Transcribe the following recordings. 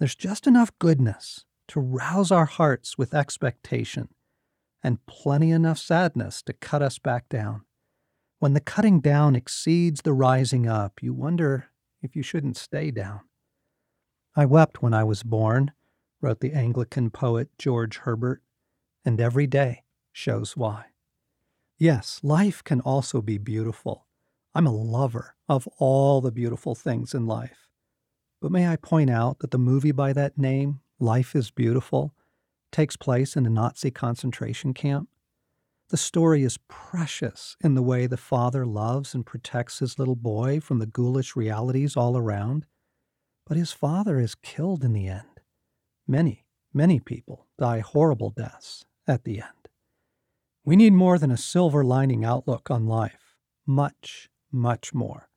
There's just enough goodness to rouse our hearts with expectation, and plenty enough sadness to cut us back down. When the cutting down exceeds the rising up, you wonder if you shouldn't stay down. I wept when I was born, wrote the Anglican poet George Herbert, and every day shows why. Yes, life can also be beautiful. I'm a lover of all the beautiful things in life. But may I point out that the movie by that name, Life is Beautiful, takes place in a Nazi concentration camp? The story is precious in the way the father loves and protects his little boy from the ghoulish realities all around. But his father is killed in the end. Many, many people die horrible deaths at the end. We need more than a silver lining outlook on life. Much, much more.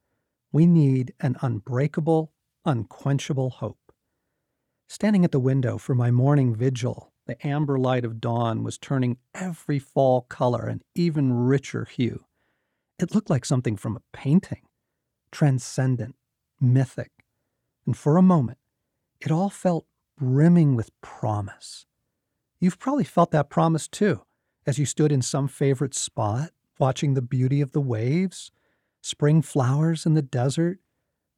We need an unbreakable, unquenchable hope. Standing at the window for my morning vigil, the amber light of dawn was turning every fall color an even richer hue. It looked like something from a painting, transcendent, mythic, and for a moment, it all felt brimming with promise. You've probably felt that promise too, as you stood in some favorite spot, watching the beauty of the waves, spring flowers in the desert,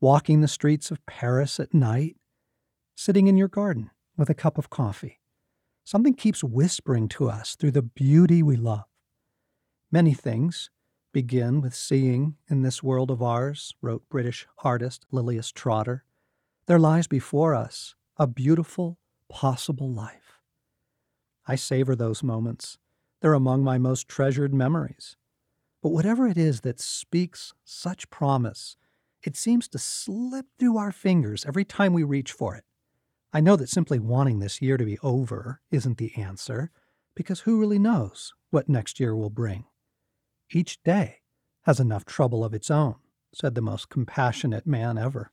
walking the streets of Paris at night, sitting in your garden with a cup of coffee. Something keeps whispering to us through the beauty we love. Many things begin with seeing in this world of ours, wrote British artist Lilias Trotter. There lies before us a beautiful, possible life. I savor those moments. They're among my most treasured memories. But whatever it is that speaks such promise, it seems to slip through our fingers every time we reach for it. I know that simply wanting this year to be over isn't the answer, because who really knows what next year will bring? Each day has enough trouble of its own, said the most compassionate man ever.